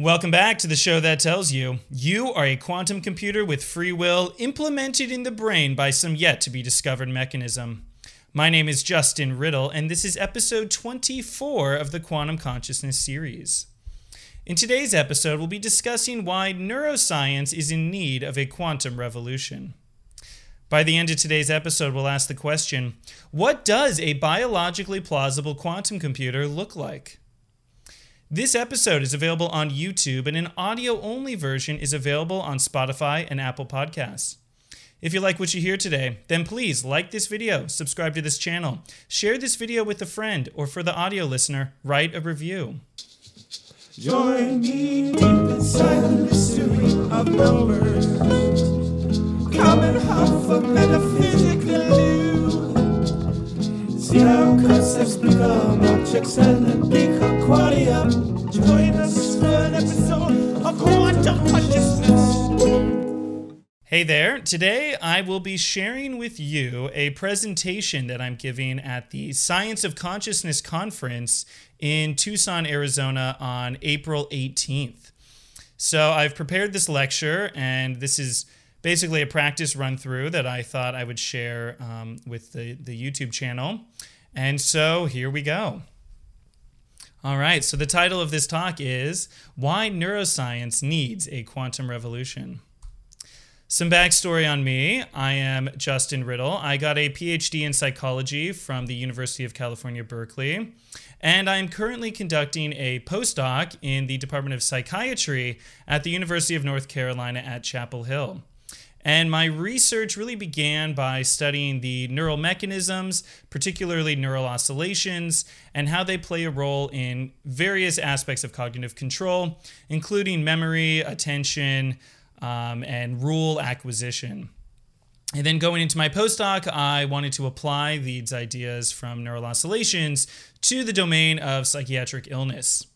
Welcome back to the show that tells you you are a quantum computer with free will implemented in the brain by some yet to be discovered mechanism. My name is Justin Riddle, and this is episode 24 of the Quantum Consciousness series. In today's episode, we'll be discussing why neuroscience is in need of a quantum revolution. By the end of today's episode, we'll ask the question What does a biologically plausible quantum computer look like? This episode is available on YouTube, and an audio only version is available on Spotify and Apple Podcasts. If you like what you hear today, then please like this video, subscribe to this channel, share this video with a friend, or for the audio listener, write a review. Join me deep inside the mystery of numbers. Come and loo. Then become. Join us for an episode of Quantum Consciousness. Hey there. Today I will be sharing with you a presentation that I'm giving at the Science of Consciousness conference in Tucson, Arizona on April 18th. So I've prepared this lecture, and this is basically a practice run through that I thought I would share um, with the, the YouTube channel. And so here we go. All right, so the title of this talk is Why Neuroscience Needs a Quantum Revolution. Some backstory on me I am Justin Riddle. I got a PhD in psychology from the University of California, Berkeley, and I'm currently conducting a postdoc in the Department of Psychiatry at the University of North Carolina at Chapel Hill. And my research really began by studying the neural mechanisms, particularly neural oscillations, and how they play a role in various aspects of cognitive control, including memory, attention, um, and rule acquisition. And then going into my postdoc, I wanted to apply these ideas from neural oscillations to the domain of psychiatric illness.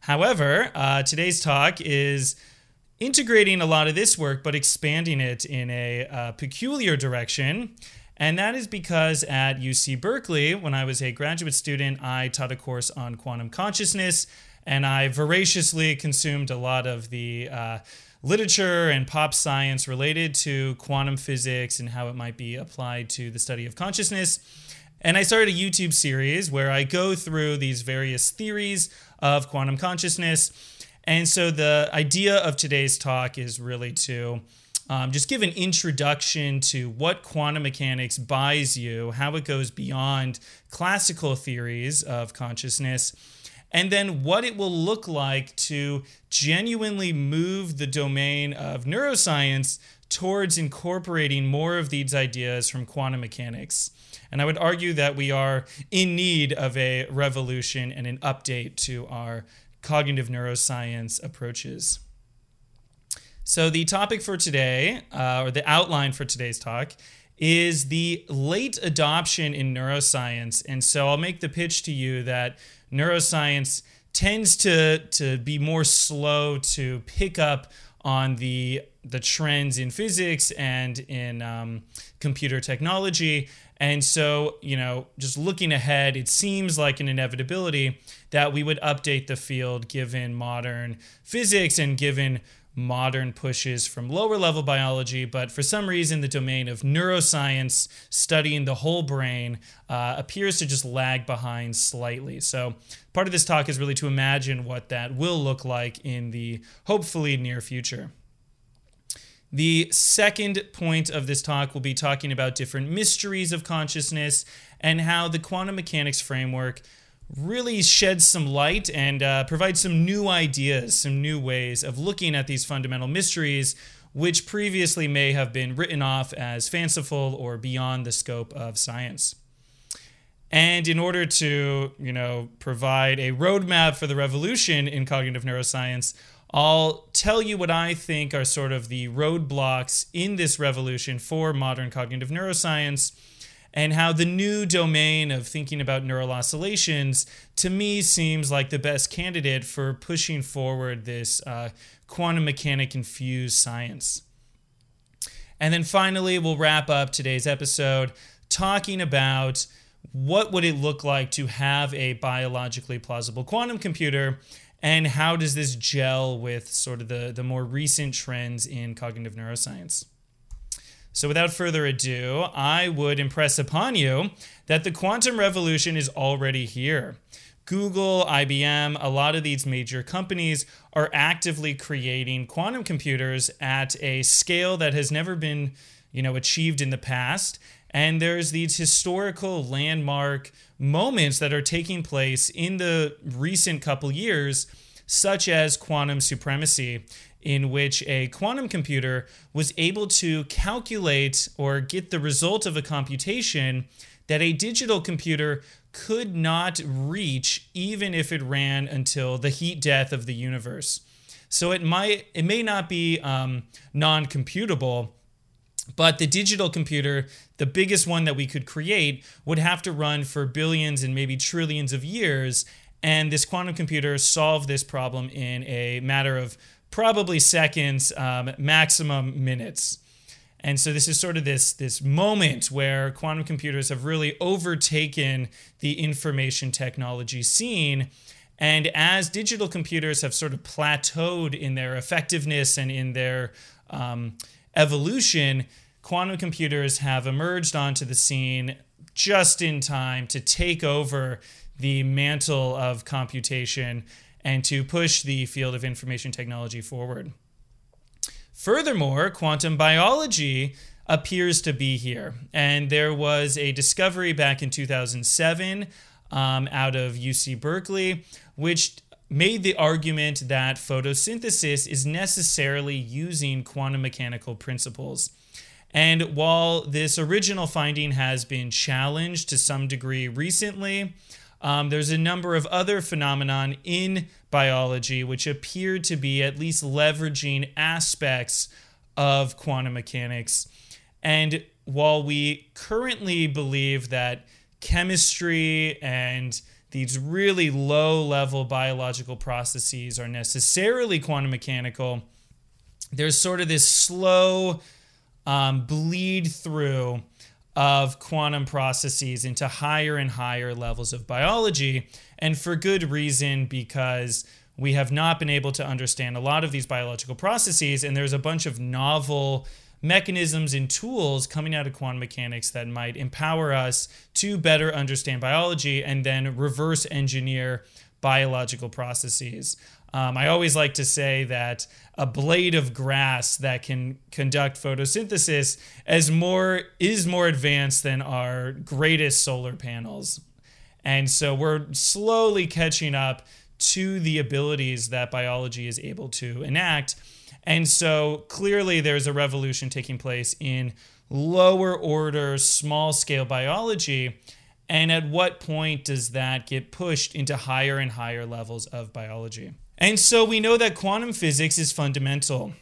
However, uh, today's talk is integrating a lot of this work, but expanding it in a uh, peculiar direction. And that is because at UC Berkeley, when I was a graduate student, I taught a course on quantum consciousness, and I voraciously consumed a lot of the uh, literature and pop science related to quantum physics and how it might be applied to the study of consciousness. And I started a YouTube series where I go through these various theories of quantum consciousness. And so the idea of today's talk is really to um, just give an introduction to what quantum mechanics buys you, how it goes beyond classical theories of consciousness, and then what it will look like to genuinely move the domain of neuroscience towards incorporating more of these ideas from quantum mechanics. And I would argue that we are in need of a revolution and an update to our cognitive neuroscience approaches. So, the topic for today, uh, or the outline for today's talk, is the late adoption in neuroscience. And so, I'll make the pitch to you that neuroscience tends to, to be more slow to pick up on the the trends in physics and in um, computer technology. And so, you know, just looking ahead, it seems like an inevitability that we would update the field given modern physics and given modern pushes from lower level biology, but for some reason, the domain of neuroscience, studying the whole brain, uh, appears to just lag behind slightly. So, part of this talk is really to imagine what that will look like in the hopefully near future. The second point of this talk will be talking about different mysteries of consciousness and how the quantum mechanics framework really sheds some light and uh, provides some new ideas, some new ways of looking at these fundamental mysteries, which previously may have been written off as fanciful or beyond the scope of science. And in order to, you know, provide a roadmap for the revolution in cognitive neuroscience, I'll tell you what I think are sort of the roadblocks in this revolution for modern cognitive neuroscience and how the new domain of thinking about neural oscillations to me seems like the best candidate for pushing forward this uh, quantum mechanic infused science. And then finally, we'll wrap up today's episode talking about what would it look like to have a biologically plausible quantum computer And how does this gel with sort of the, the more recent trends in cognitive neuroscience? So, without further ado, I would impress upon you that the quantum revolution is already here. Google, IBM, a lot of these major companies are actively creating quantum computers at a scale that has never been, you know, achieved in the past. And there's these historical landmark moments that are taking place in the recent couple years, such as quantum supremacy, in which a quantum computer was able to calculate or get the result of a computation that a digital computer could not reach even if it ran until the heat death of the universe. So it might it may not be um, non-computable, but the digital computer, the biggest one that we could create, would have to run for billions and maybe trillions of years. And this quantum computer solved this problem in a matter of probably seconds, um, maximum minutes. And so this is sort of this this moment where quantum computers have really overtaken the information technology scene. And as digital computers have sort of plateaued in their effectiveness and in their um, evolution, quantum computers have emerged onto the scene just in time to take over the mantle of computation and to push the field of information technology forward. Furthermore, quantum biology appears to be here. And there was a discovery back in 2007 um, out of UC Berkeley, which made the argument that photosynthesis is necessarily using quantum mechanical principles. And while this original finding has been challenged to some degree recently, um, there's a number of other phenomenon in biology which appear to be at least leveraging aspects of quantum mechanics. And while we currently believe that chemistry and these really low level biological processes are necessarily quantum mechanical, there's sort of this slow um, bleed through of quantum processes into higher and higher levels of biology. And for good reason, because we have not been able to understand a lot of these biological processes. And there's a bunch of novel mechanisms and tools coming out of quantum mechanics that might empower us to better understand biology and then reverse engineer biological processes. Um, I always like to say that a blade of grass that can conduct photosynthesis as more is more advanced than our greatest solar panels. And so we're slowly catching up to the abilities that biology is able to enact. And so clearly there's a revolution taking place in lower order, small scale biology. And at what point does that get pushed into higher and higher levels of biology? And so we know that quantum physics is fundamental.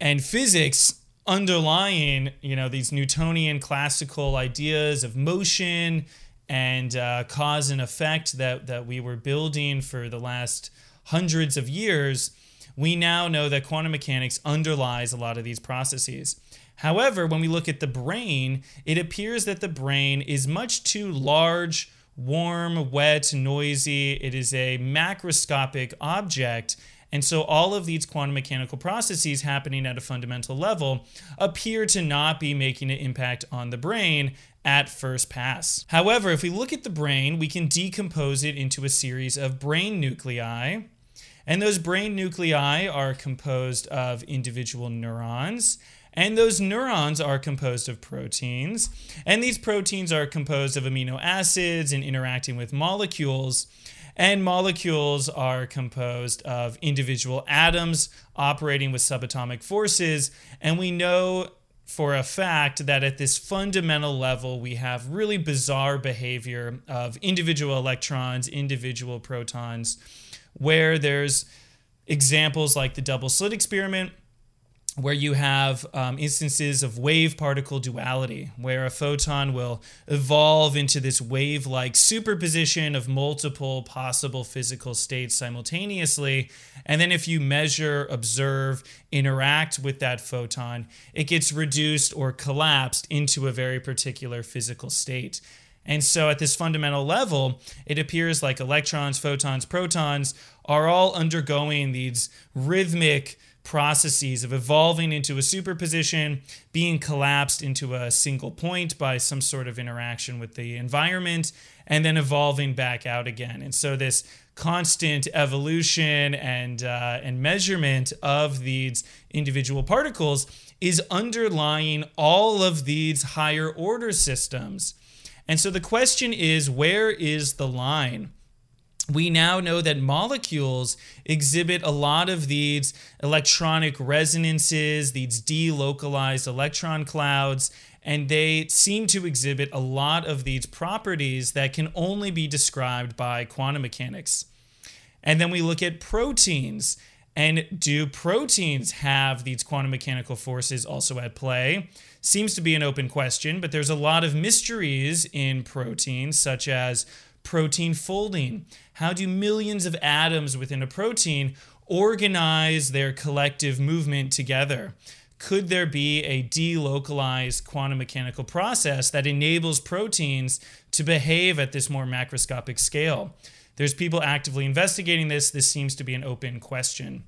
And physics underlying, you know, these Newtonian classical ideas of motion and uh, cause and effect that, that we were building for the last hundreds of years, we now know that quantum mechanics underlies a lot of these processes. However, when we look at the brain, it appears that the brain is much too large warm, wet, noisy. It is a macroscopic object. And so all of these quantum mechanical processes happening at a fundamental level appear to not be making an impact on the brain at first pass. However, if we look at the brain, we can decompose it into a series of brain nuclei. And those brain nuclei are composed of individual neurons. And those neurons are composed of proteins. And these proteins are composed of amino acids and interacting with molecules. And molecules are composed of individual atoms operating with subatomic forces. And we know for a fact that at this fundamental level, we have really bizarre behavior of individual electrons, individual protons, where there's examples like the double slit experiment where you have um, instances of wave particle duality, where a photon will evolve into this wave like superposition of multiple possible physical states simultaneously. And then, if you measure, observe, interact with that photon, it gets reduced or collapsed into a very particular physical state. And so, at this fundamental level, it appears like electrons, photons, protons are all undergoing these rhythmic processes of evolving into a superposition, being collapsed into a single point by some sort of interaction with the environment, and then evolving back out again. And so, this constant evolution and uh, and measurement of these individual particles is underlying all of these higher order systems. And so the question is where is the line? We now know that molecules exhibit a lot of these electronic resonances, these delocalized electron clouds, and they seem to exhibit a lot of these properties that can only be described by quantum mechanics. And then we look at proteins. And do proteins have these quantum mechanical forces also at play? Seems to be an open question, but there's a lot of mysteries in proteins, such as protein folding. How do millions of atoms within a protein organize their collective movement together? Could there be a delocalized quantum mechanical process that enables proteins to behave at this more macroscopic scale? There's people actively investigating this. This seems to be an open question.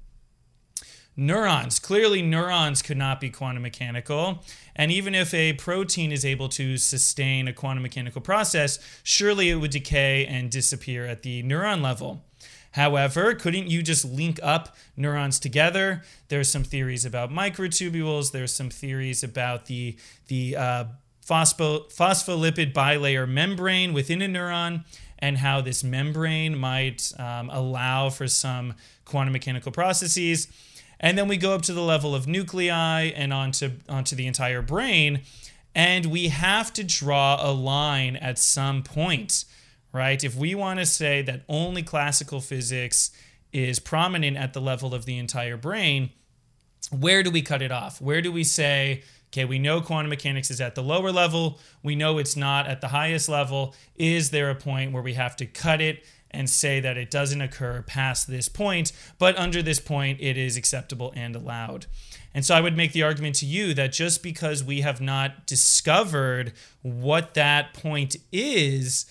Neurons. Clearly, neurons could not be quantum mechanical. And even if a protein is able to sustain a quantum mechanical process, surely it would decay and disappear at the neuron level. However, couldn't you just link up neurons together? There's some theories about microtubules. There's some theories about the the uh, phospho- phospholipid bilayer membrane within a neuron and how this membrane might um, allow for some quantum mechanical processes. And then we go up to the level of nuclei and onto, onto the entire brain. And we have to draw a line at some point, right? If we want to say that only classical physics is prominent at the level of the entire brain, where do we cut it off? Where do we say, okay, we know quantum mechanics is at the lower level, we know it's not at the highest level. Is there a point where we have to cut it and say that it doesn't occur past this point, but under this point, it is acceptable and allowed. And so I would make the argument to you that just because we have not discovered what that point is,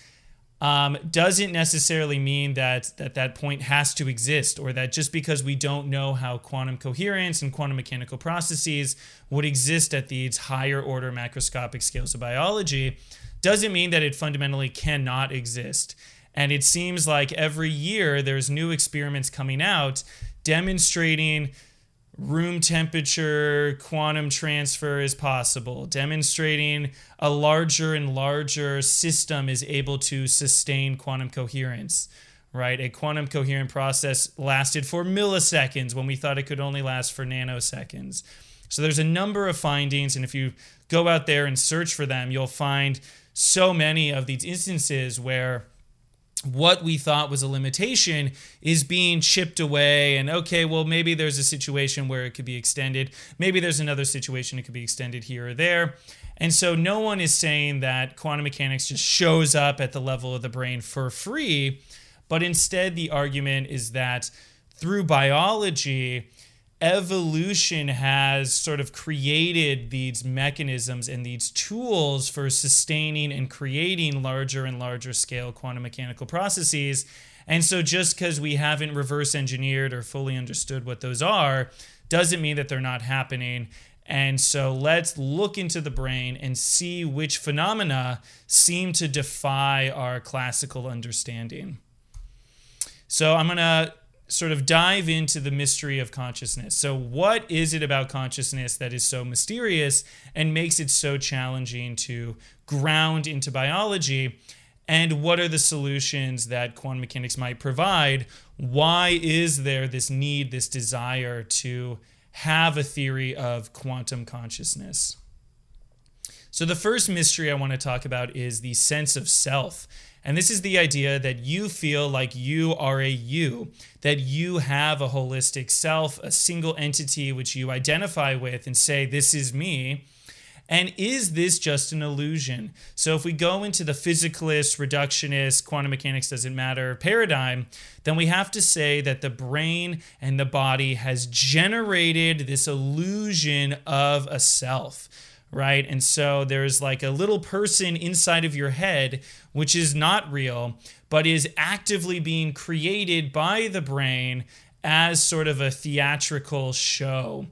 um, doesn't necessarily mean that, that that point has to exist, or that just because we don't know how quantum coherence and quantum mechanical processes would exist at these higher order macroscopic scales of biology, doesn't mean that it fundamentally cannot exist. And it seems like every year there's new experiments coming out demonstrating room temperature quantum transfer is possible, demonstrating a larger and larger system is able to sustain quantum coherence. Right, a quantum coherent process lasted for milliseconds when we thought it could only last for nanoseconds. So there's a number of findings, and if you go out there and search for them, you'll find so many of these instances where what we thought was a limitation is being chipped away and okay well maybe there's a situation where it could be extended. Maybe there's another situation it could be extended here or there. And so no one is saying that quantum mechanics just shows up at the level of the brain for free but instead the argument is that through biology evolution has sort of created these mechanisms and these tools for sustaining and creating larger and larger scale quantum mechanical processes. And so, just because we haven't reverse engineered or fully understood what those are, doesn't mean that they're not happening. And so, let's look into the brain and see which phenomena seem to defy our classical understanding. So, I'm going to sort of dive into the mystery of consciousness. So, what is it about consciousness that is so mysterious and makes it so challenging to ground into biology? And what are the solutions that quantum mechanics might provide? Why is there this need, this desire to have a theory of quantum consciousness? So, the first mystery I want to talk about is the sense of self. And this is the idea that you feel like you are a you, that you have a holistic self, a single entity which you identify with and say, This is me. And is this just an illusion? So, if we go into the physicalist, reductionist, quantum mechanics doesn't matter paradigm, then we have to say that the brain and the body has generated this illusion of a self right? And so there's like a little person inside of your head, which is not real, but is actively being created by the brain as sort of a theatrical show.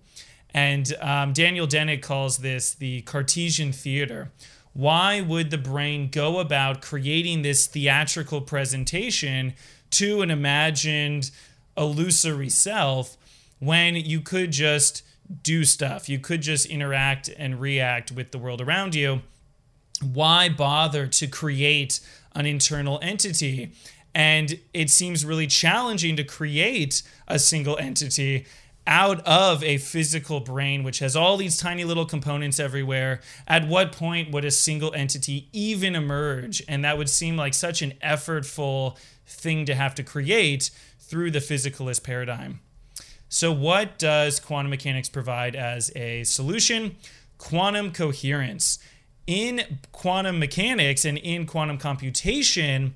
And um, Daniel Dennett calls this the Cartesian theater. Why would the brain go about creating this theatrical presentation to an imagined illusory self when you could just do stuff. You could just interact and react with the world around you. Why bother to create an internal entity? And it seems really challenging to create a single entity out of a physical brain, which has all these tiny little components everywhere. At what point would a single entity even emerge? And that would seem like such an effortful thing to have to create through the physicalist paradigm. So, what does quantum mechanics provide as a solution? Quantum coherence. In quantum mechanics and in quantum computation,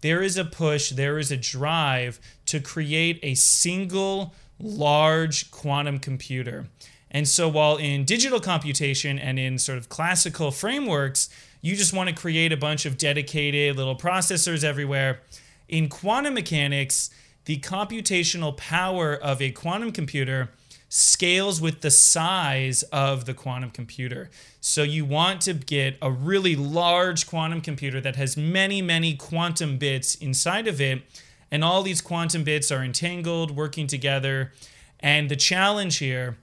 there is a push, there is a drive to create a single large quantum computer. And so, while in digital computation and in sort of classical frameworks, you just want to create a bunch of dedicated little processors everywhere, in quantum mechanics, the computational power of a quantum computer scales with the size of the quantum computer. So you want to get a really large quantum computer that has many, many quantum bits inside of it. And all these quantum bits are entangled, working together. And the challenge here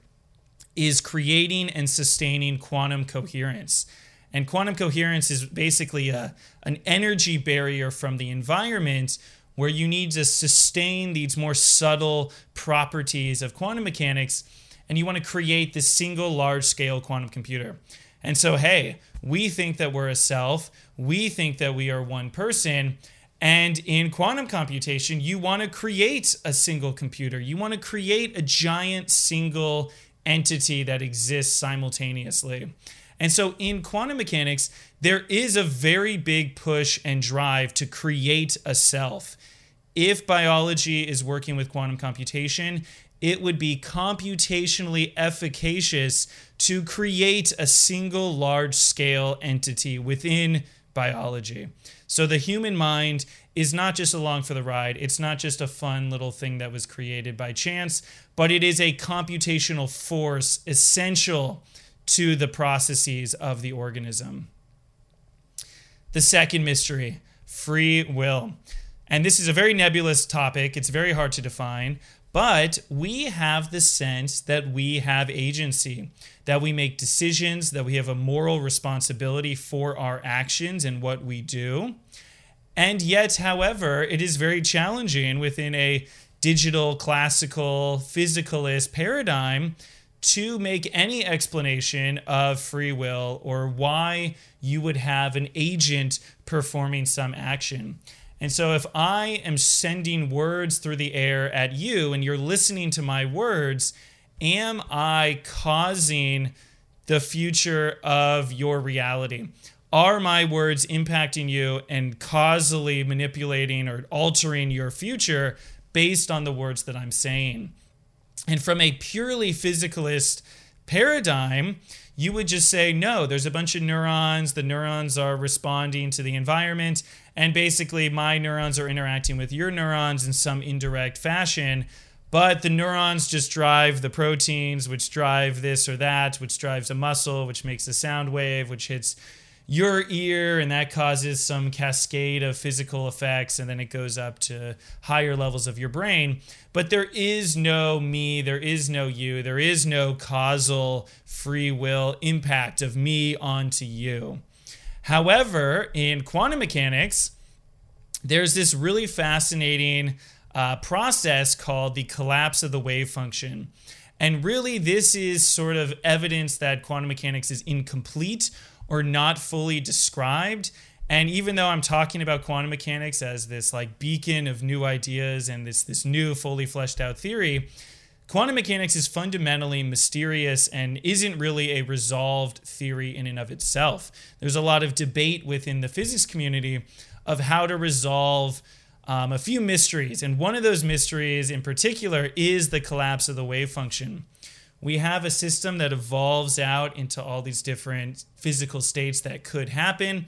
is creating and sustaining quantum coherence. And quantum coherence is basically a, an energy barrier from the environment where you need to sustain these more subtle properties of quantum mechanics and you want to create this single large scale quantum computer. And so, hey, we think that we're a self, we think that we are one person. And in quantum computation, you want to create a single computer. You want to create a giant single entity that exists simultaneously. And so in quantum mechanics, there is a very big push and drive to create a self. If biology is working with quantum computation, it would be computationally efficacious to create a single large scale entity within biology. So the human mind is not just along for the ride, it's not just a fun little thing that was created by chance, but it is a computational force essential to the processes of the organism. The second mystery free will. And this is a very nebulous topic, it's very hard to define, but we have the sense that we have agency, that we make decisions, that we have a moral responsibility for our actions and what we do. And yet, however, it is very challenging within a digital, classical, physicalist paradigm to make any explanation of free will or why you would have an agent performing some action. And so, if I am sending words through the air at you and you're listening to my words, am I causing the future of your reality? Are my words impacting you and causally manipulating or altering your future based on the words that I'm saying? And from a purely physicalist paradigm, you would just say, no, there's a bunch of neurons. The neurons are responding to the environment. And basically, my neurons are interacting with your neurons in some indirect fashion. But the neurons just drive the proteins, which drive this or that, which drives a muscle, which makes a sound wave, which hits your ear, and that causes some cascade of physical effects, and then it goes up to higher levels of your brain. But there is no me, there is no you, there is no causal free will impact of me onto you. However, in quantum mechanics, there's this really fascinating uh, process called the collapse of the wave function. And really, this is sort of evidence that quantum mechanics is incomplete or not fully described. And even though I'm talking about quantum mechanics as this like beacon of new ideas and this this new fully fleshed out theory, Quantum mechanics is fundamentally mysterious and isn't really a resolved theory in and of itself. There's a lot of debate within the physics community of how to resolve um, a few mysteries. And one of those mysteries in particular is the collapse of the wave function, we have a system that evolves out into all these different physical states that could happen.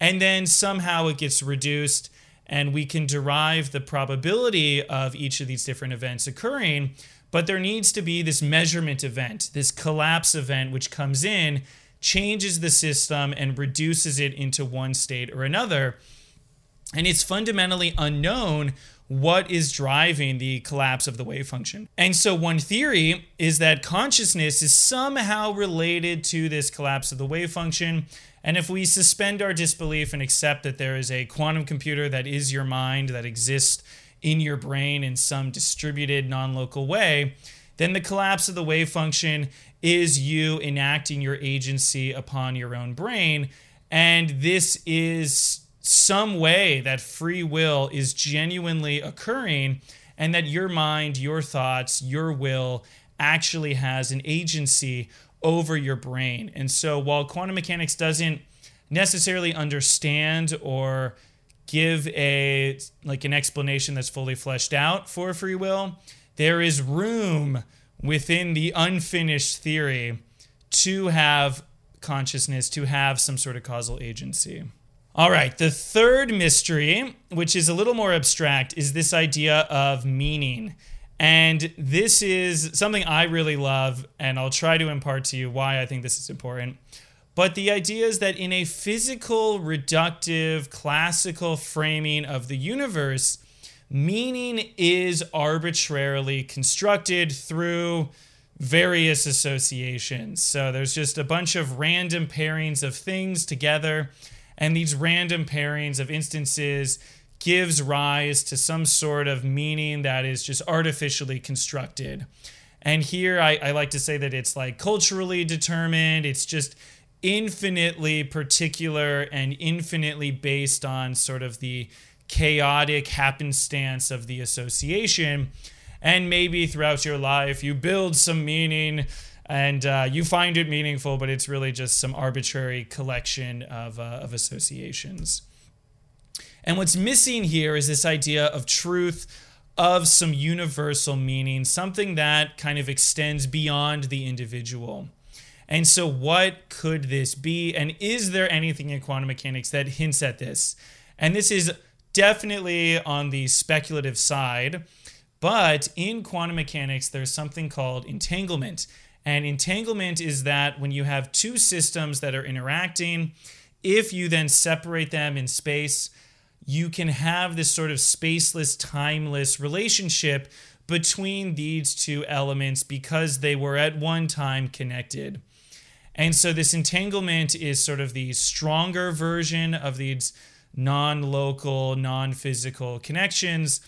And then somehow it gets reduced, and we can derive the probability of each of these different events occurring. But there needs to be this measurement event, this collapse event, which comes in, changes the system, and reduces it into one state or another. And it's fundamentally unknown what is driving the collapse of the wave function. And so, one theory is that consciousness is somehow related to this collapse of the wave function. And if we suspend our disbelief and accept that there is a quantum computer that is your mind that exists in your brain in some distributed, non local way, then the collapse of the wave function is you enacting your agency upon your own brain. And this is some way that free will is genuinely occurring and that your mind, your thoughts, your will actually has an agency over your brain. And so while quantum mechanics doesn't necessarily understand or give a like an explanation that's fully fleshed out for free will, there is room within the unfinished theory to have consciousness, to have some sort of causal agency. All right, the third mystery, which is a little more abstract, is this idea of meaning. And this is something I really love, and I'll try to impart to you why I think this is important. But the idea is that in a physical, reductive, classical framing of the universe, meaning is arbitrarily constructed through various associations. So there's just a bunch of random pairings of things together and these random pairings of instances gives rise to some sort of meaning that is just artificially constructed. And here I, I like to say that it's like culturally determined, it's just infinitely particular and infinitely based on sort of the chaotic happenstance of the association. And maybe throughout your life, you build some meaning and uh, you find it meaningful, but it's really just some arbitrary collection of, uh, of associations. And what's missing here is this idea of truth, of some universal meaning, something that kind of extends beyond the individual. And so, what could this be? And is there anything in quantum mechanics that hints at this? And this is definitely on the speculative side, but in quantum mechanics, there's something called entanglement. And entanglement is that when you have two systems that are interacting, if you then separate them in space, you can have this sort of spaceless, timeless relationship between these two elements because they were at one time connected. And so this entanglement is sort of the stronger version of these non local, non physical connections.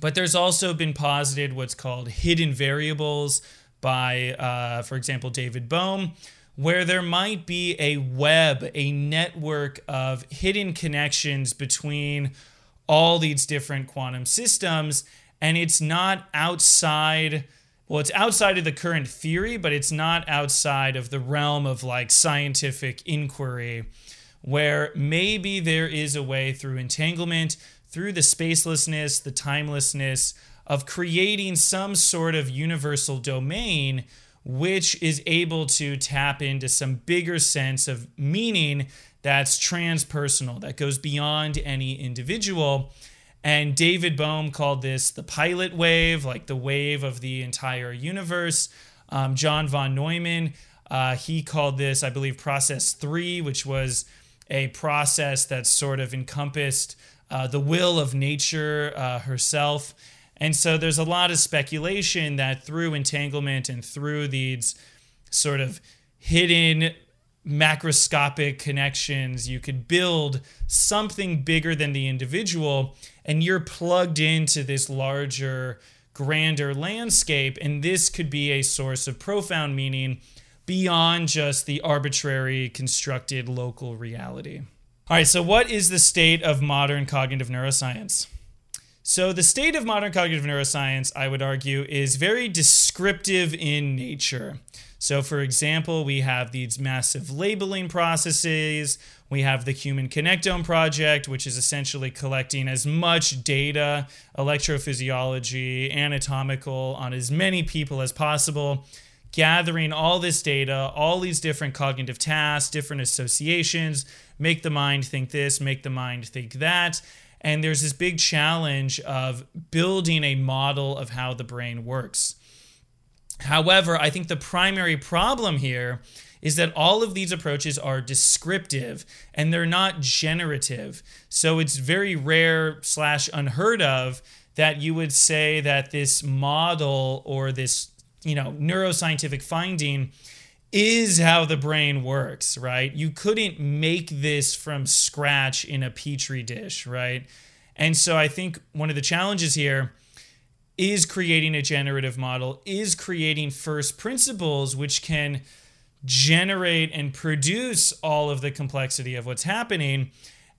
But there's also been posited what's called hidden variables by, uh, for example, David Bohm, where there might be a web, a network of hidden connections between all these different quantum systems, and it's not outside. Well, it's outside of the current theory, but it's not outside of the realm of like scientific inquiry, where maybe there is a way through entanglement, through the spacelessness, the timelessness of creating some sort of universal domain which is able to tap into some bigger sense of meaning that's transpersonal, that goes beyond any individual. And David Bohm called this the pilot wave, like the wave of the entire universe. Um, John von Neumann, uh, he called this, I believe, process three, which was a process that sort of encompassed uh, the will of nature uh, herself. And so there's a lot of speculation that through entanglement and through these sort of hidden macroscopic connections, you could build something bigger than the individual, and you're plugged into this larger, grander landscape. And this could be a source of profound meaning beyond just the arbitrary constructed local reality. All right, so what is the state of modern cognitive neuroscience? So, the state of modern cognitive neuroscience, I would argue, is very descriptive in nature. So, for example, we have these massive labeling processes. We have the Human Connectome Project, which is essentially collecting as much data, electrophysiology, anatomical, on as many people as possible, gathering all this data, all these different cognitive tasks, different associations, make the mind think this, make the mind think that. And there's this big challenge of building a model of how the brain works. However, I think the primary problem here is that all of these approaches are descriptive and they're not generative. So it's very rare slash unheard of that you would say that this model or this you know neuroscientific finding is how the brain works, right? You couldn't make this from scratch in a petri dish, right? And so I think one of the challenges here is creating a generative model, is creating first principles which can generate and produce all of the complexity of what's happening.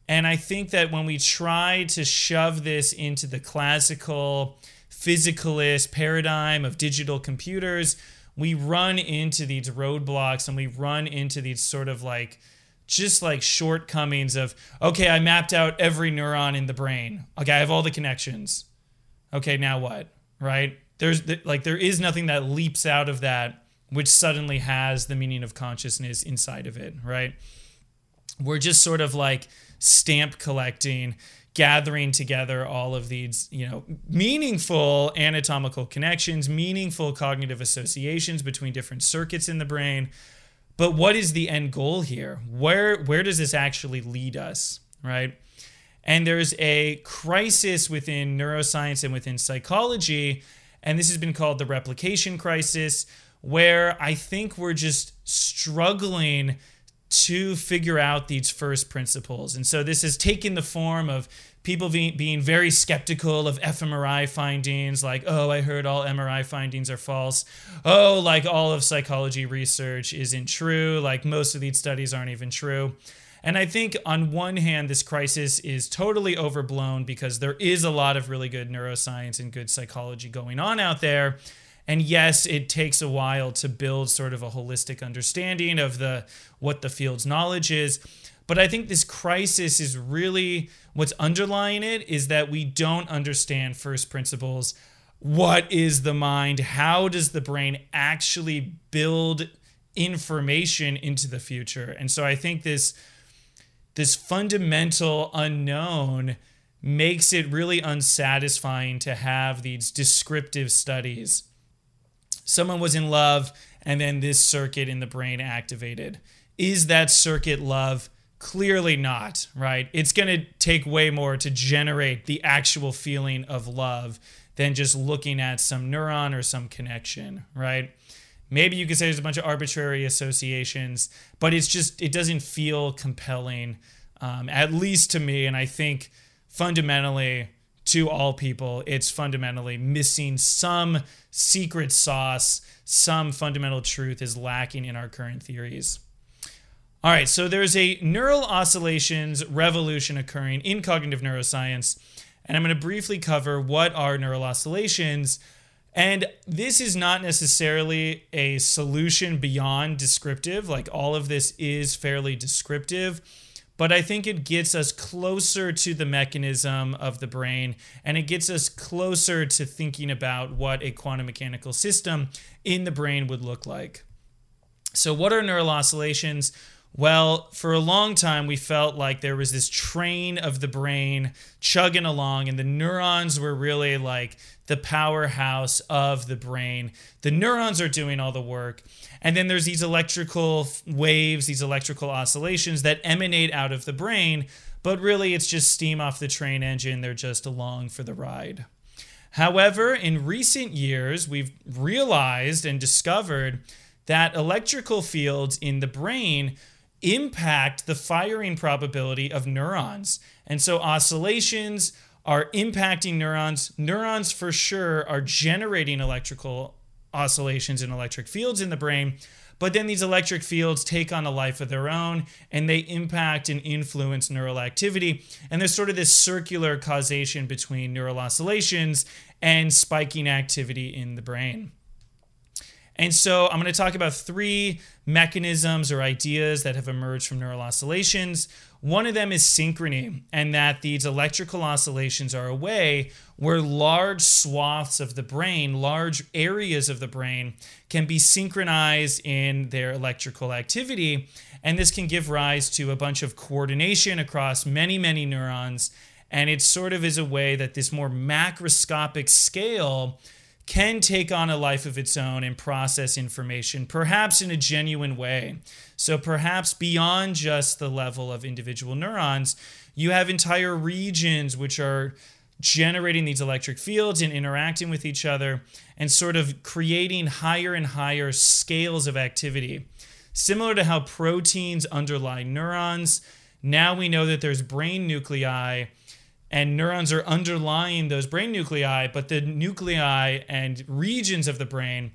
And I think that when we try to shove this into the classical physicalist paradigm of digital computers, we run into these roadblocks and we run into these sort of like just like shortcomings of okay, I mapped out every neuron in the brain. Okay, I have all the connections. Okay, now what? Right? There's like there is nothing that leaps out of that which suddenly has the meaning of consciousness inside of it, right? We're just sort of like stamp collecting, gathering together all of these, you know, meaningful anatomical connections, meaningful cognitive associations between different circuits in the brain. But what is the end goal here? Where where does this actually lead us, right? And there's a crisis within neuroscience and within psychology, and this has been called the replication crisis, where I think we're just struggling to figure out these first principles. And so this has taken the form of people being, being very skeptical of fMRI findings, like, oh, I heard all MRI findings are false. Oh, like all of psychology research isn't true. Like most of these studies aren't even true. And I think on one hand, this crisis is totally overblown because there is a lot of really good neuroscience and good psychology going on out there. And yes, it takes a while to build sort of a holistic understanding of the what the field's knowledge is. But I think this crisis is really what's underlying it is that we don't understand first principles. What is the mind? How does the brain actually build information into the future? And so I think this this fundamental unknown makes it really unsatisfying to have these descriptive studies someone was in love and then this circuit in the brain activated. Is that circuit love? Clearly not, right? It's going to take way more to generate the actual feeling of love than just looking at some neuron or some connection, right? Maybe you could say there's a bunch of arbitrary associations, but it's just, it doesn't feel compelling, um, at least to me. And I think fundamentally, to all people, it's fundamentally missing some secret sauce, some fundamental truth is lacking in our current theories. All right, so there's a neural oscillations revolution occurring in cognitive neuroscience, and I'm going to briefly cover what are neural oscillations. And this is not necessarily a solution beyond descriptive, like all of this is fairly descriptive but I think it gets us closer to the mechanism of the brain and it gets us closer to thinking about what a quantum mechanical system in the brain would look like. So, what are neural oscillations? Well, for a long time, we felt like there was this train of the brain chugging along, and the neurons were really like the powerhouse of the brain. The neurons are doing all the work. And then there's these electrical waves, these electrical oscillations that emanate out of the brain, but really it's just steam off the train engine. They're just along for the ride. However, in recent years, we've realized and discovered that electrical fields in the brain impact the firing probability of neurons. And so oscillations are impacting neurons. Neurons, for sure, are generating electrical oscillations and electric fields in the brain. But then these electric fields take on a life of their own and they impact and influence neural activity. And there's sort of this circular causation between neural oscillations and spiking activity in the brain. And so I'm going to talk about three mechanisms or ideas that have emerged from neural oscillations. One of them is synchrony, and that these electrical oscillations are a way where large swaths of the brain, large areas of the brain, can be synchronized in their electrical activity. And this can give rise to a bunch of coordination across many, many neurons. And it sort of is a way that this more macroscopic scale can take on a life of its own and process information, perhaps in a genuine way. So, perhaps beyond just the level of individual neurons, you have entire regions which are generating these electric fields and interacting with each other and sort of creating higher and higher scales of activity. Similar to how proteins underlie neurons, now we know that there's brain nuclei and neurons are underlying those brain nuclei, but the nuclei and regions of the brain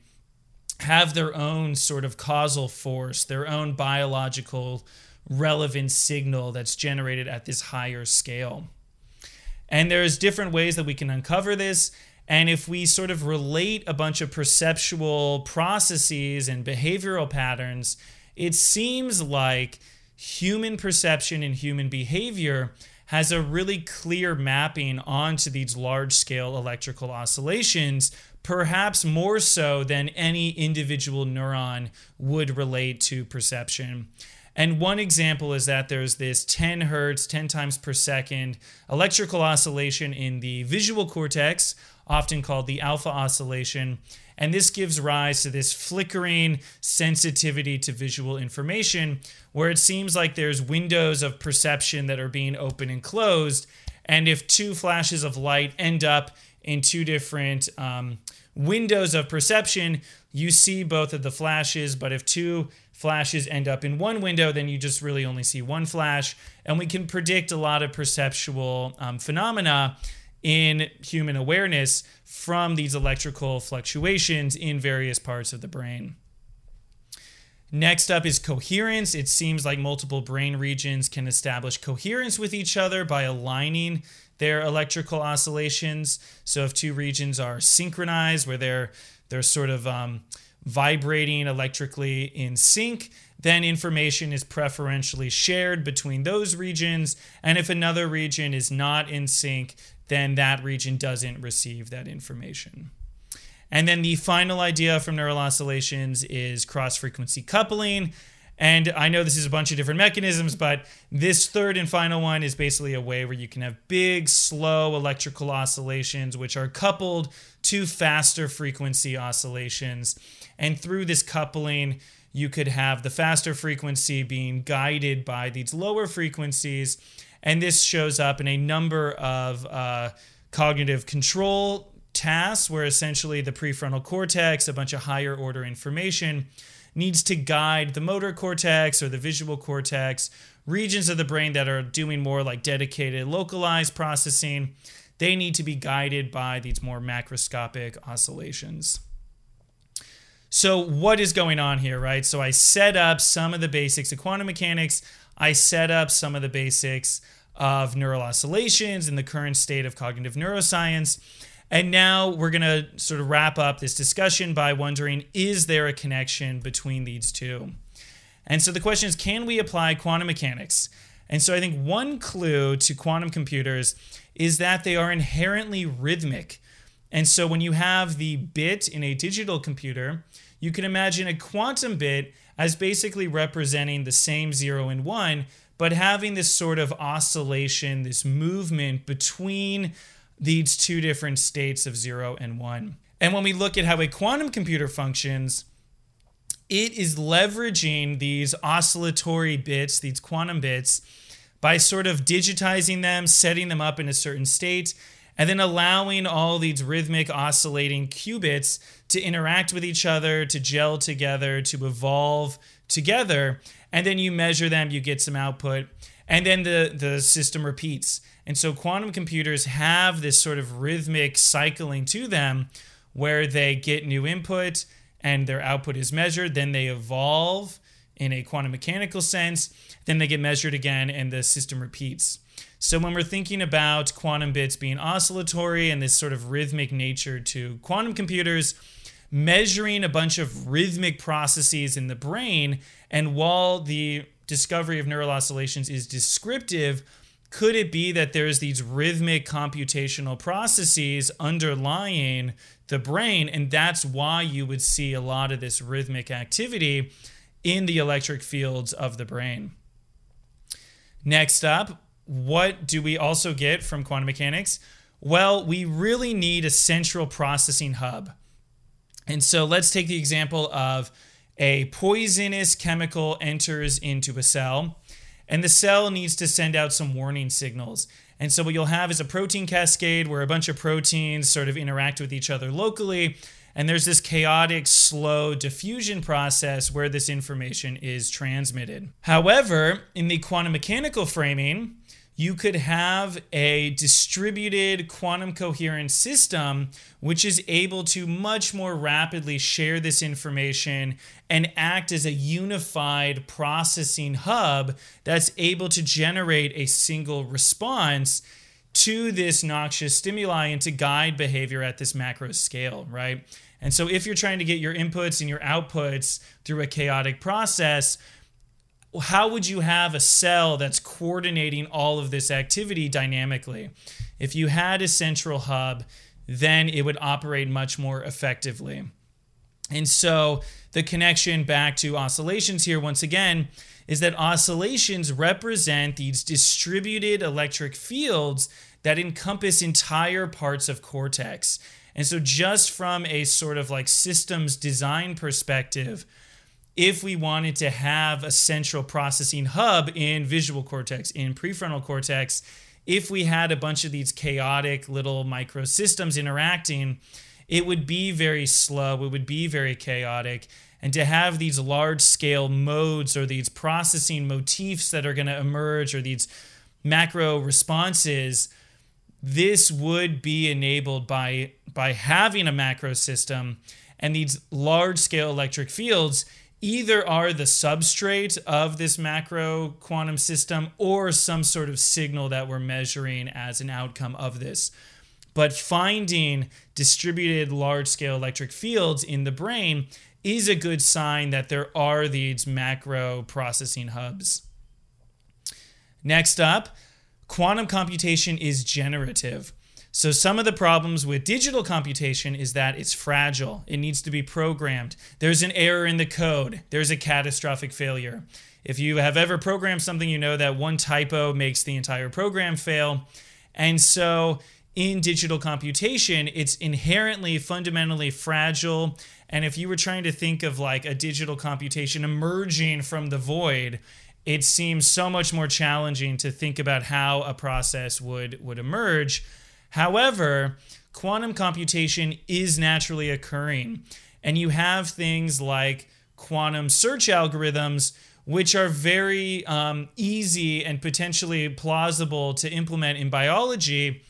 have their own sort of causal force, their own biological relevant signal that's generated at this higher scale. And there's different ways that we can uncover this. And if we sort of relate a bunch of perceptual processes and behavioral patterns, it seems like human perception and human behavior has a really clear mapping onto these large scale electrical oscillations, perhaps more so than any individual neuron would relate to perception. And one example is that there's this 10 hertz, 10 times per second electrical oscillation in the visual cortex, often called the alpha oscillation. And this gives rise to this flickering sensitivity to visual information, where it seems like there's windows of perception that are being open and closed. And if two flashes of light end up in two different um, windows of perception, you see both of the flashes. But if two flashes end up in one window, then you just really only see one flash. And we can predict a lot of perceptual um, phenomena in human awareness from these electrical fluctuations in various parts of the brain. Next up is coherence. It seems like multiple brain regions can establish coherence with each other by aligning their electrical oscillations. So if two regions are synchronized, where they're they're sort of um, vibrating electrically in sync, then information is preferentially shared between those regions. And if another region is not in sync, then that region doesn't receive that information. And then the final idea from neural oscillations is cross frequency coupling. And I know this is a bunch of different mechanisms, but this third and final one is basically a way where you can have big, slow electrical oscillations, which are coupled to faster frequency oscillations. And through this coupling, you could have the faster frequency being guided by these lower frequencies and this shows up in a number of uh, cognitive control tasks where essentially the prefrontal cortex, a bunch of higher order information, needs to guide the motor cortex or the visual cortex, regions of the brain that are doing more like dedicated localized processing. They need to be guided by these more macroscopic oscillations. So, what is going on here, right? So, I set up some of the basics of quantum mechanics. I set up some of the basics of neural oscillations in the current state of cognitive neuroscience. And now we're going to sort of wrap up this discussion by wondering is there a connection between these two? And so the question is can we apply quantum mechanics? And so I think one clue to quantum computers is that they are inherently rhythmic. And so when you have the bit in a digital computer, you can imagine a quantum bit as basically representing the same zero and one, but having this sort of oscillation, this movement between these two different states of zero and one. And when we look at how a quantum computer functions, it is leveraging these oscillatory bits, these quantum bits, by sort of digitizing them, setting them up in a certain state, and then allowing all these rhythmic oscillating qubits to interact with each other, to gel together, to evolve together and then you measure them, you get some output, and then the, the system repeats. And so quantum computers have this sort of rhythmic cycling to them where they get new input and their output is measured, then they evolve in a quantum mechanical sense, then they get measured again and the system repeats. So when we're thinking about quantum bits being oscillatory and this sort of rhythmic nature to quantum computers, measuring a bunch of rhythmic processes in the brain, and while the discovery of neural oscillations is descriptive, could it be that there's these rhythmic computational processes underlying the brain? And that's why you would see a lot of this rhythmic activity in the electric fields of the brain. Next up what do we also get from quantum mechanics? Well we really need a central processing hub. And so let's take the example of a poisonous chemical enters into a cell and the cell needs to send out some warning signals. And so what you'll have is a protein cascade where a bunch of proteins sort of interact with each other locally. And there's this chaotic, slow diffusion process where this information is transmitted. However, in the quantum mechanical framing, you could have a distributed quantum coherent system which is able to much more rapidly share this information and act as a unified processing hub that's able to generate a single response to this noxious stimuli and to guide behavior at this macro scale, right? And so if you're trying to get your inputs and your outputs through a chaotic process, how would you have a cell that's coordinating all of this activity dynamically? If you had a central hub, then it would operate much more effectively. And so the connection back to oscillations here, once again, is that oscillations represent these distributed electric fields that encompass entire parts of cortex. And so, just from a sort of like systems design perspective, if we wanted to have a central processing hub in visual cortex, in prefrontal cortex, if we had a bunch of these chaotic little microsystems interacting, it would be very slow, it would be very chaotic. And to have these large scale modes or these processing motifs that are going to emerge or these macro responses, this would be enabled by, by having a macro system and these large scale electric fields either are the substrate of this macro quantum system or some sort of signal that we're measuring as an outcome of this. But finding distributed large scale electric fields in the brain is a good sign that there are these macro processing hubs. Next up, quantum computation is generative. So, some of the problems with digital computation is that it's fragile. It needs to be programmed. There's an error in the code, there's a catastrophic failure. If you have ever programmed something, you know that one typo makes the entire program fail. And so, in digital computation, it's inherently fundamentally fragile. And if you were trying to think of like a digital computation emerging from the void, it seems so much more challenging to think about how a process would would emerge However, quantum computation is naturally occurring, and you have things like quantum search algorithms, which are very um, easy and potentially plausible to implement in biology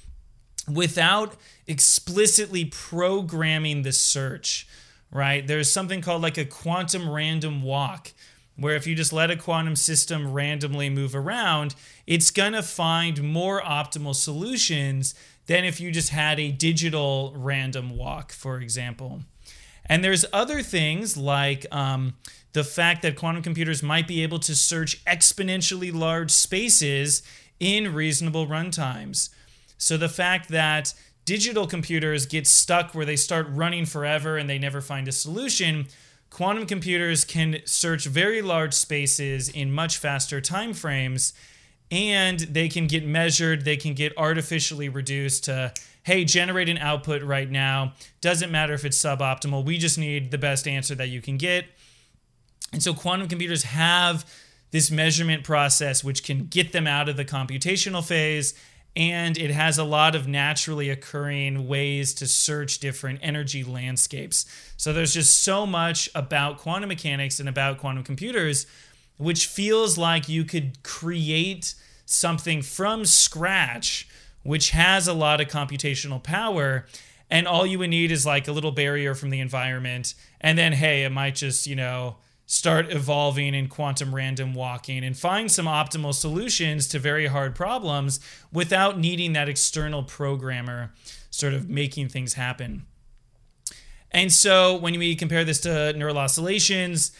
without explicitly programming the search, right? There's something called like a quantum random walk, where if you just let a quantum system randomly move around, it's going to find more optimal solutions than if you just had a digital random walk, for example. And there's other things like um, the fact that quantum computers might be able to search exponentially large spaces in reasonable runtimes. So the fact that digital computers get stuck where they start running forever and they never find a solution, quantum computers can search very large spaces in much faster time frames and they can get measured, they can get artificially reduced to, hey, generate an output right now. Doesn't matter if it's suboptimal, we just need the best answer that you can get. And so quantum computers have this measurement process which can get them out of the computational phase. And it has a lot of naturally occurring ways to search different energy landscapes. So there's just so much about quantum mechanics and about quantum computers which feels like you could create something from scratch which has a lot of computational power and all you would need is like a little barrier from the environment and then hey it might just you know start evolving in quantum random walking and find some optimal solutions to very hard problems without needing that external programmer sort of making things happen. And so when we compare this to neural oscillations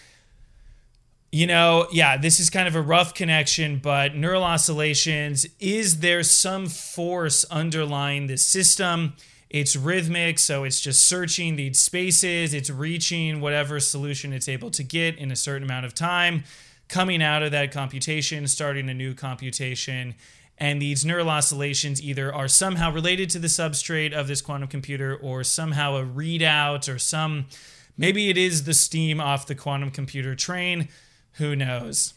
you know, yeah, this is kind of a rough connection, but neural oscillations, is there some force underlying this system? It's rhythmic, so it's just searching these spaces, it's reaching whatever solution it's able to get in a certain amount of time, coming out of that computation, starting a new computation. And these neural oscillations either are somehow related to the substrate of this quantum computer or somehow a readout or some, maybe it is the steam off the quantum computer train who knows?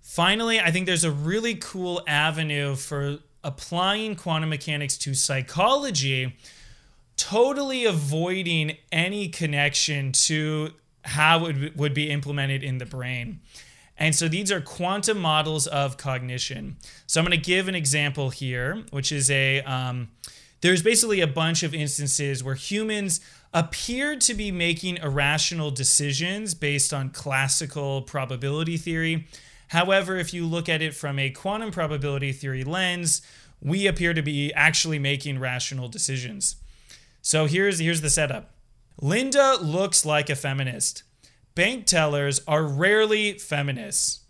Finally, I think there's a really cool avenue for applying quantum mechanics to psychology, totally avoiding any connection to how it would be implemented in the brain. And so these are quantum models of cognition. So I'm going to give an example here, which is a um, there's basically a bunch of instances where humans appeared to be making irrational decisions based on classical probability theory. However, if you look at it from a quantum probability theory lens, we appear to be actually making rational decisions. So here's here's the setup. Linda looks like a feminist. Bank tellers are rarely feminists.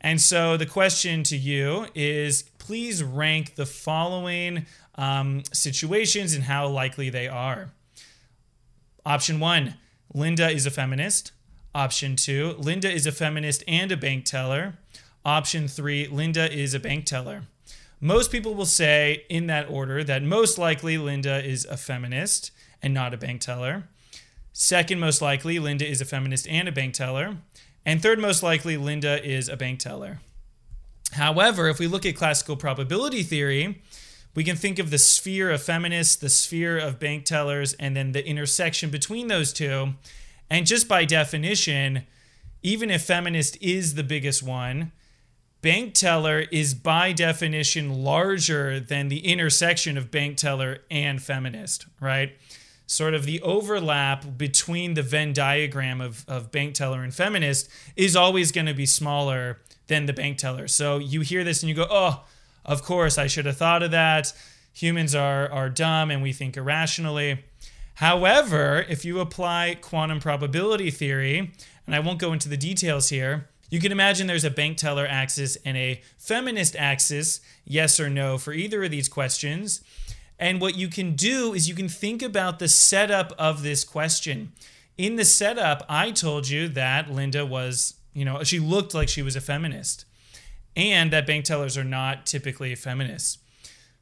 And so the question to you is please rank the following um, situations and how likely they are. Option one, Linda is a feminist. Option two, Linda is a feminist and a bank teller. Option three, Linda is a bank teller. Most people will say in that order that most likely Linda is a feminist and not a bank teller. Second most likely, Linda is a feminist and a bank teller. And third most likely, Linda is a bank teller. However, if we look at classical probability theory, we can think of the sphere of feminists, the sphere of bank tellers, and then the intersection between those two. And just by definition, even if feminist is the biggest one, bank teller is by definition larger than the intersection of bank teller and feminist, right? Sort of the overlap between the Venn diagram of, of bank teller and feminist is always going to be smaller than the bank teller. So you hear this and you go, oh, of course, I should have thought of that. Humans are, are dumb and we think irrationally. However, if you apply quantum probability theory, and I won't go into the details here, you can imagine there's a bank teller axis and a feminist axis, yes or no, for either of these questions. And what you can do is you can think about the setup of this question. In the setup, I told you that Linda was, you know, she looked like she was a feminist and that bank tellers are not typically feminists.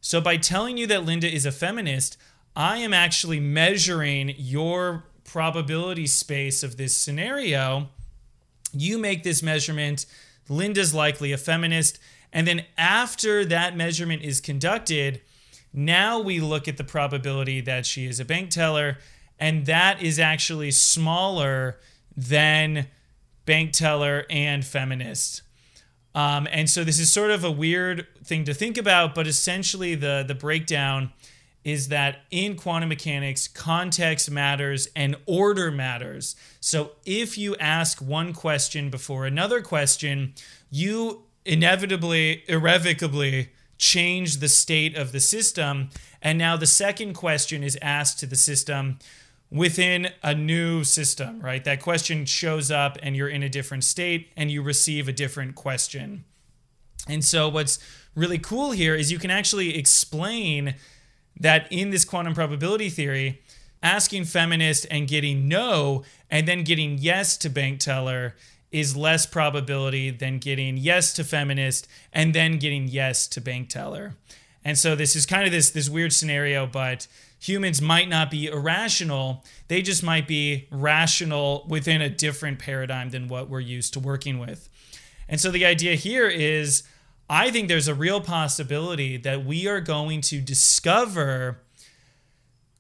So by telling you that Linda is a feminist, I am actually measuring your probability space of this scenario. You make this measurement, Linda's likely a feminist, and then after that measurement is conducted, now we look at the probability that she is a bank teller, and that is actually smaller than bank teller and feminist. Um, and so this is sort of a weird thing to think about, but essentially the the breakdown is that in quantum mechanics, context matters and order matters. So if you ask one question before another question, you inevitably, irrevocably change the state of the system. And now the second question is asked to the system within a new system, right? That question shows up and you're in a different state and you receive a different question. And so, what's really cool here is you can actually explain that in this quantum probability theory, asking feminist and getting no, and then getting yes to bank teller is less probability than getting yes to feminist and then getting yes to bank teller. And so this is kind of this this weird scenario, but humans might not be irrational. They just might be rational within a different paradigm than what we're used to working with. And so the idea here is I think there's a real possibility that we are going to discover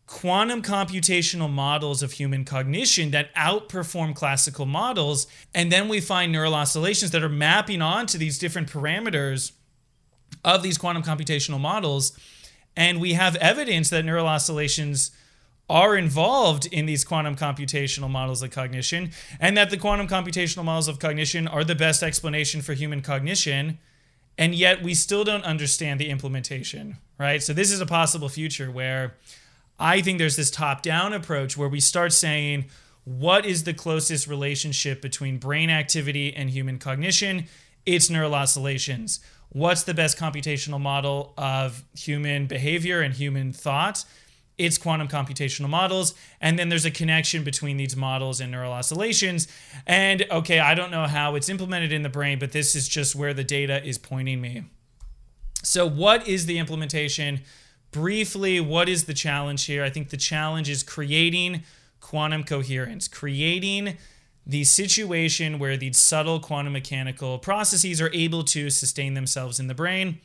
quantum computational models of human cognition that outperform classical models. And then we find neural oscillations that are mapping onto these different parameters of these quantum computational models And we have evidence that neural oscillations are involved in these quantum computational models of cognition, and that the quantum computational models of cognition are the best explanation for human cognition. And yet we still don't understand the implementation, right? So, this is a possible future where I think there's this top down approach where we start saying, what is the closest relationship between brain activity and human cognition? It's neural oscillations. What's the best computational model of human behavior and human thought? It's quantum computational models. And then there's a connection between these models and neural oscillations. And okay, I don't know how it's implemented in the brain, but this is just where the data is pointing me. So, what is the implementation? Briefly, what is the challenge here? I think the challenge is creating quantum coherence, creating the situation where these subtle quantum mechanical processes are able to sustain themselves in the brain.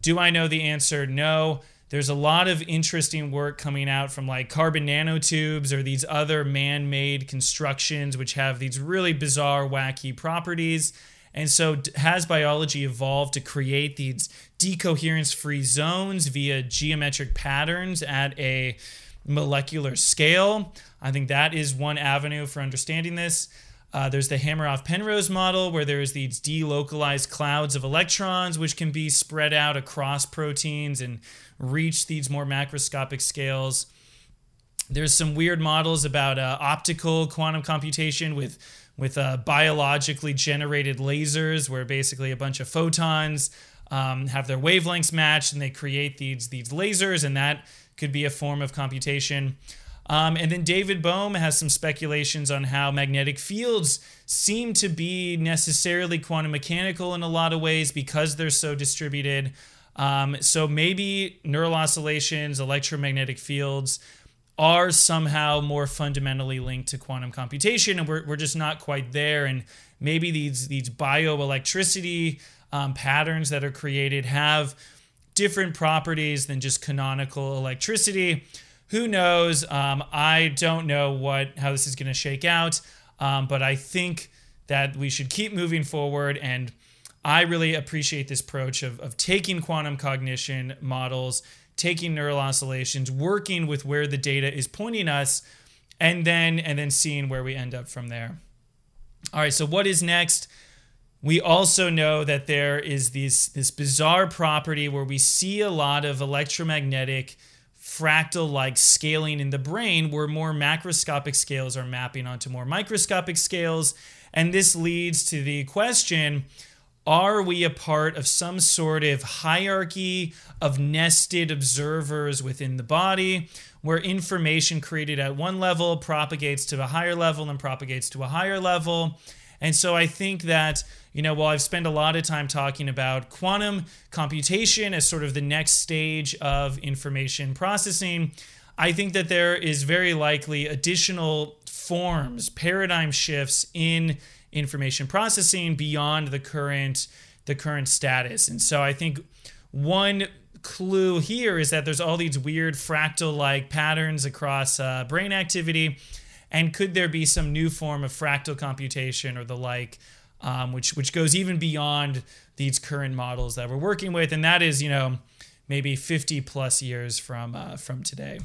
Do I know the answer? No. There's a lot of interesting work coming out from like carbon nanotubes or these other man made constructions which have these really bizarre, wacky properties. And so, has biology evolved to create these decoherence free zones via geometric patterns at a molecular scale? I think that is one avenue for understanding this. Uh, there's the Hameroff Penrose model, where there's these delocalized clouds of electrons, which can be spread out across proteins and reach these more macroscopic scales. There's some weird models about uh, optical quantum computation with with uh, biologically generated lasers, where basically a bunch of photons um, have their wavelengths matched, and they create these these lasers, and that could be a form of computation. Um, and then David Bohm has some speculations on how magnetic fields seem to be necessarily quantum mechanical in a lot of ways because they're so distributed. Um, so maybe neural oscillations, electromagnetic fields are somehow more fundamentally linked to quantum computation, and we're, we're just not quite there. And maybe these these bioelectricity um, patterns that are created have different properties than just canonical electricity who knows? Um, I don't know what how this is going to shake out, um, but I think that we should keep moving forward. And I really appreciate this approach of, of taking quantum cognition models, taking neural oscillations, working with where the data is pointing us, and then and then seeing where we end up from there. All right. So what is next? We also know that there is this this bizarre property where we see a lot of electromagnetic fractal like scaling in the brain where more macroscopic scales are mapping onto more microscopic scales. And this leads to the question are we a part of some sort of hierarchy of nested observers within the body where information created at one level propagates to a higher level and propagates to a higher level? And so I think that, you know, while I've spent a lot of time talking about quantum computation as sort of the next stage of information processing, I think that there is very likely additional forms, paradigm shifts in information processing beyond the current the current status. And so I think one clue here is that there's all these weird fractal like patterns across uh, brain activity and could there be some new form of fractal computation or the like, um, which which goes even beyond these current models that we're working with, and that is you know maybe 50 plus years from uh, from today.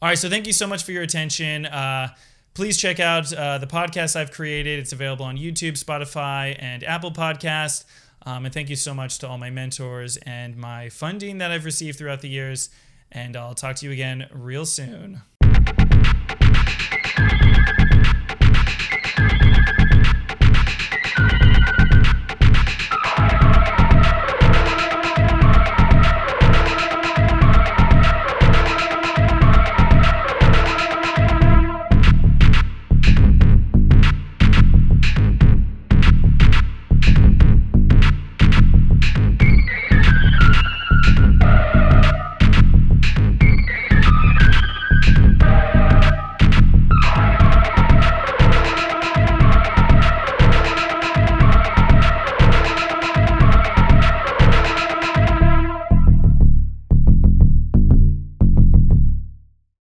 All right, so thank you so much for your attention. Uh, please check out uh, the podcast I've created. It's available on YouTube, Spotify, and Apple Podcast. Um, and thank you so much to all my mentors and my funding that I've received throughout the years. And I'll talk to you again real soon.